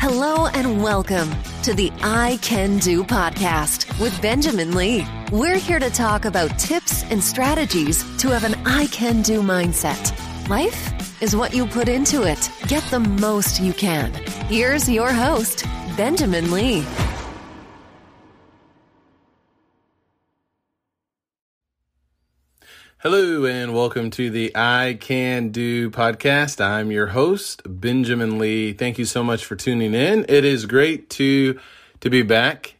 Hello and welcome to the I Can Do podcast with Benjamin Lee. We're here to talk about tips and strategies to have an I Can Do mindset. Life is what you put into it. Get the most you can. Here's your host, Benjamin Lee. Hello and welcome to the I Can Do podcast. I'm your host, Benjamin Lee. Thank you so much for tuning in. It is great to to be back.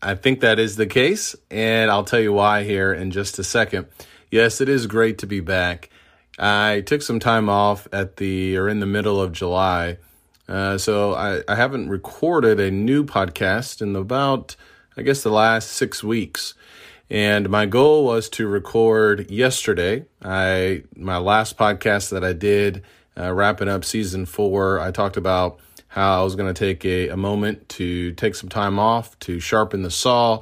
I think that is the case, and I'll tell you why here in just a second. Yes, it is great to be back. I took some time off at the or in the middle of July. Uh, so I, I haven't recorded a new podcast in about I guess the last six weeks. And my goal was to record yesterday. I my last podcast that I did, uh, wrapping up season four. I talked about how I was going to take a, a moment to take some time off to sharpen the saw,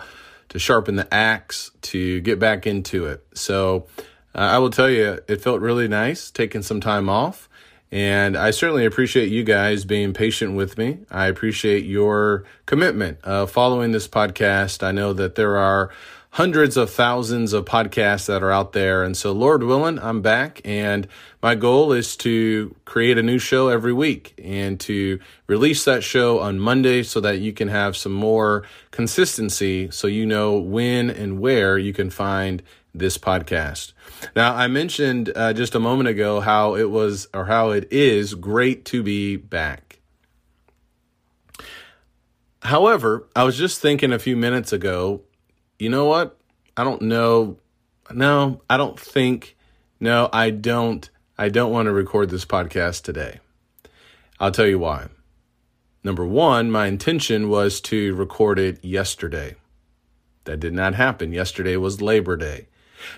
to sharpen the axe, to get back into it. So uh, I will tell you, it felt really nice taking some time off. And I certainly appreciate you guys being patient with me. I appreciate your commitment uh, following this podcast. I know that there are hundreds of thousands of podcasts that are out there. And so, Lord willing, I'm back. And my goal is to create a new show every week and to release that show on Monday so that you can have some more consistency so you know when and where you can find this podcast. Now, I mentioned uh, just a moment ago how it was or how it is great to be back. However, I was just thinking a few minutes ago you know what? I don't know. No, I don't think. No, I don't. I don't want to record this podcast today. I'll tell you why. Number one, my intention was to record it yesterday. That did not happen. Yesterday was Labor Day.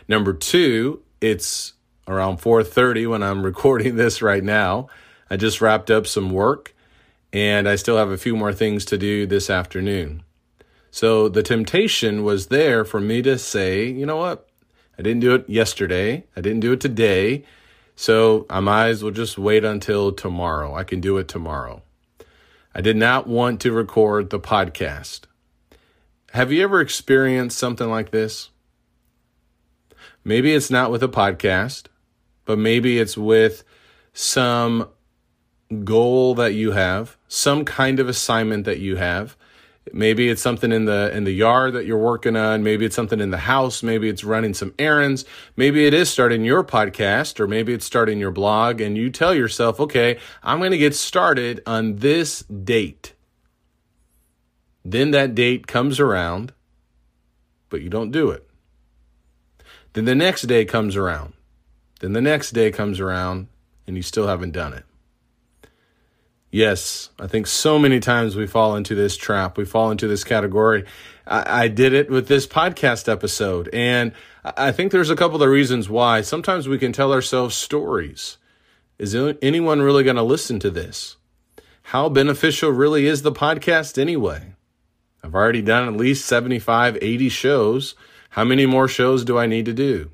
Number two, it's around 4:30 when I'm recording this right now. I just wrapped up some work and I still have a few more things to do this afternoon. So the temptation was there for me to say, you know what? I didn't do it yesterday. I didn't do it today. So I might as well just wait until tomorrow. I can do it tomorrow. I did not want to record the podcast. Have you ever experienced something like this? Maybe it's not with a podcast, but maybe it's with some goal that you have, some kind of assignment that you have Maybe it's something in the in the yard that you're working on, maybe it's something in the house, maybe it's running some errands, maybe it is starting your podcast or maybe it's starting your blog and you tell yourself, "Okay, I'm going to get started on this date." Then that date comes around, but you don't do it. Then the next day comes around. Then the next day comes around and you still haven't done it. Yes, I think so many times we fall into this trap. We fall into this category. I, I, did it with this podcast episode, and I think there's a couple of reasons why. Sometimes we can tell ourselves stories. Is anyone really going to listen to this? How beneficial really is the podcast anyway? I've already done at least 75, 80 shows. How many more shows do I need to do?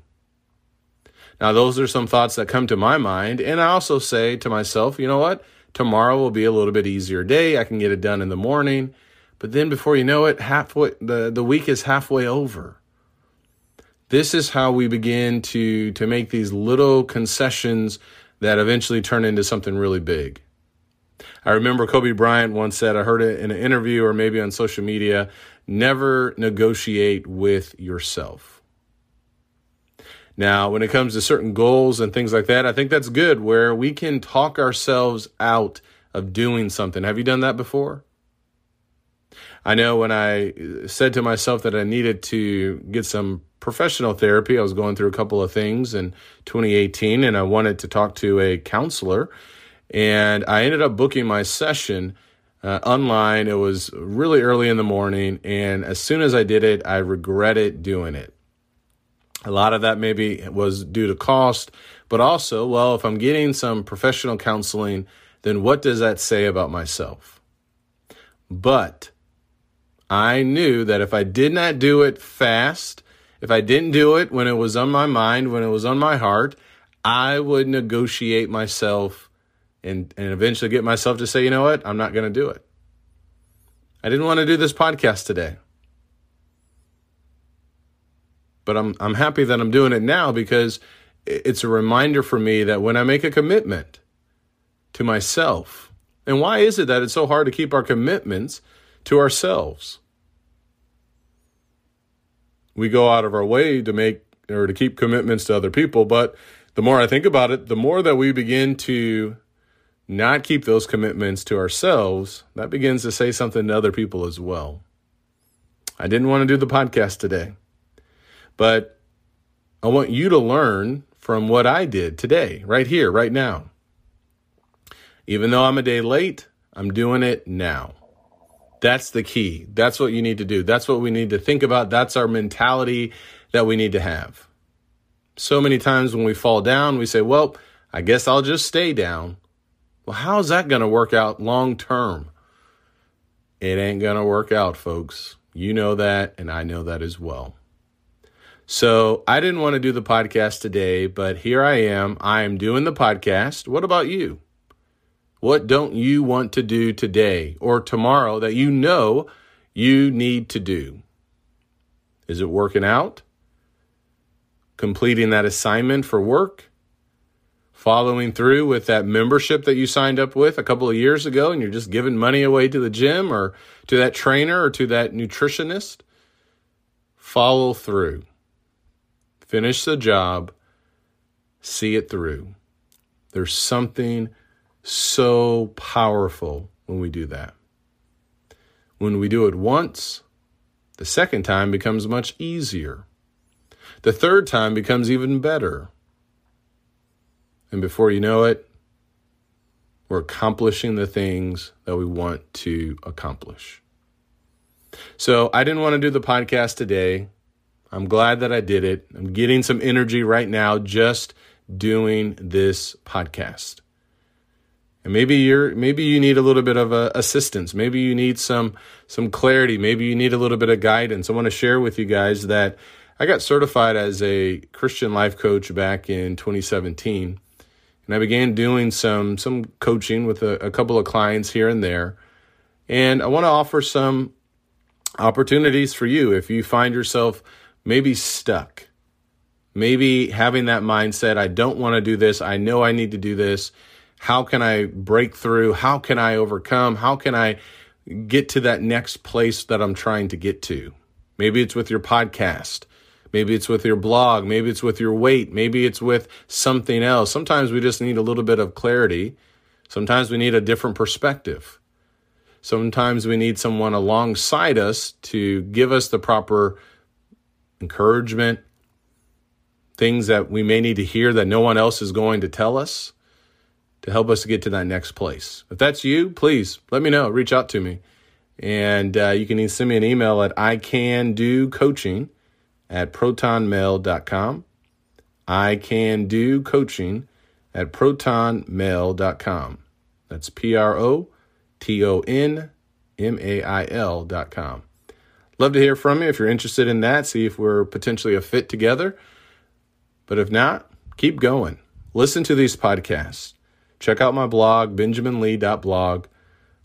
Now, those are some thoughts that come to my mind. And I also say to myself, you know what? Tomorrow will be a little bit easier day. I can get it done in the morning. But then before you know it, halfway the, the week is halfway over. This is how we begin to to make these little concessions that eventually turn into something really big. I remember Kobe Bryant once said, I heard it in an interview or maybe on social media, never negotiate with yourself. Now, when it comes to certain goals and things like that, I think that's good where we can talk ourselves out of doing something. Have you done that before? I know when I said to myself that I needed to get some professional therapy, I was going through a couple of things in 2018 and I wanted to talk to a counselor. And I ended up booking my session uh, online. It was really early in the morning. And as soon as I did it, I regretted doing it. A lot of that maybe was due to cost, but also, well, if I'm getting some professional counseling, then what does that say about myself? But I knew that if I did not do it fast, if I didn't do it when it was on my mind, when it was on my heart, I would negotiate myself and, and eventually get myself to say, you know what, I'm not going to do it. I didn't want to do this podcast today. But I'm, I'm happy that I'm doing it now because it's a reminder for me that when I make a commitment to myself, and why is it that it's so hard to keep our commitments to ourselves? We go out of our way to make or to keep commitments to other people, but the more I think about it, the more that we begin to not keep those commitments to ourselves, that begins to say something to other people as well. I didn't want to do the podcast today, but I want you to learn from what I did today, right here, right now. Even though I'm a day late, I'm doing it now. That's the key. That's what you need to do. That's what we need to think about. That's our mentality that we need to have. So many times when we fall down, we say, well, I guess I'll just stay down. Well, how's that going to work out long term? It ain't going to work out, folks. You know that, and I know that as well. So I didn't want to do the podcast today, but here I am. I am doing the podcast. What about you? What don't you want to do today or tomorrow that you know you need to do? Is it working out? Completing that assignment for work? following through with that membership that you signed up with a couple of years ago and you're just giving money away to the gym or to that trainer or to that nutritionist, follow through. Finish the job, see it through. There's something so powerful when we do that. When we do it once, the second time becomes much easier. The third time becomes even better. And before you know it, we're accomplishing the things that we want to accomplish. So I didn't want to do the podcast today. I'm glad that I did it. I'm getting some energy right now just doing this podcast. And maybe you're maybe you need a little bit of uh, assistance. Maybe you need some some clarity. Maybe you need a little bit of guidance. I want to share with you guys that I got certified as a Christian life coach back in 2017 and I began doing some some coaching with a, a couple of clients here and there. And I want to offer some opportunities for you if you find yourself maybe stuck, maybe having that mindset, I don't want to do this, I know I need to do this. How can I break through? How can I overcome? How can I get to that next place that I'm trying to get to? Maybe it's with your podcast. Maybe it's with your blog. Maybe it's with your weight. Maybe it's with something else. Sometimes we just need a little bit of clarity. Sometimes we need a different perspective. Sometimes we need someone alongside us to give us the proper encouragement, things that we may need to hear that no one else is going to tell us to help us to get to that next place. If that's you, please let me know. Reach out to me. And uh, you can send me an email at I can do coaching at protonmail.com. I can do coaching at protonmail.com. That's P R O T O N M A I L.com. Love to hear from you if you're interested in that, see if we're potentially a fit together. But if not, keep going. Listen to these podcasts. Check out my blog, benjaminlee.blog.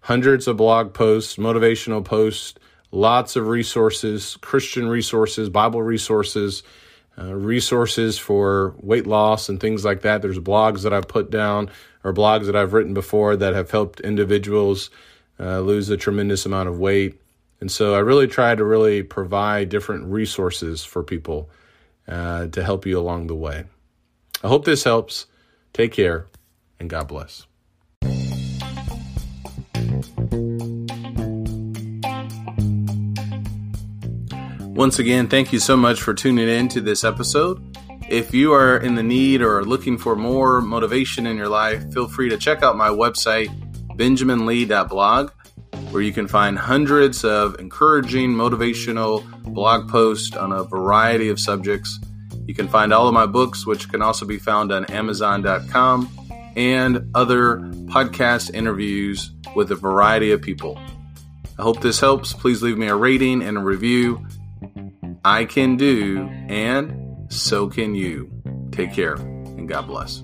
Hundreds of blog posts, motivational posts, lots of resources, Christian resources, Bible resources, uh, resources for weight loss and things like that. There's blogs that I've put down or blogs that I've written before that have helped individuals uh, lose a tremendous amount of weight. And so I really try to really provide different resources for people uh, to help you along the way. I hope this helps. Take care and God bless. Once again, thank you so much for tuning in to this episode. If you are in the need or looking for more motivation in your life, feel free to check out my website, benjaminlee.blog, where you can find hundreds of encouraging, motivational blog posts on a variety of subjects. You can find all of my books, which can also be found on Amazon.com, and other podcast interviews with a variety of people. I hope this helps. Please leave me a rating and a review. I can do, and so can you. Take care, and God bless.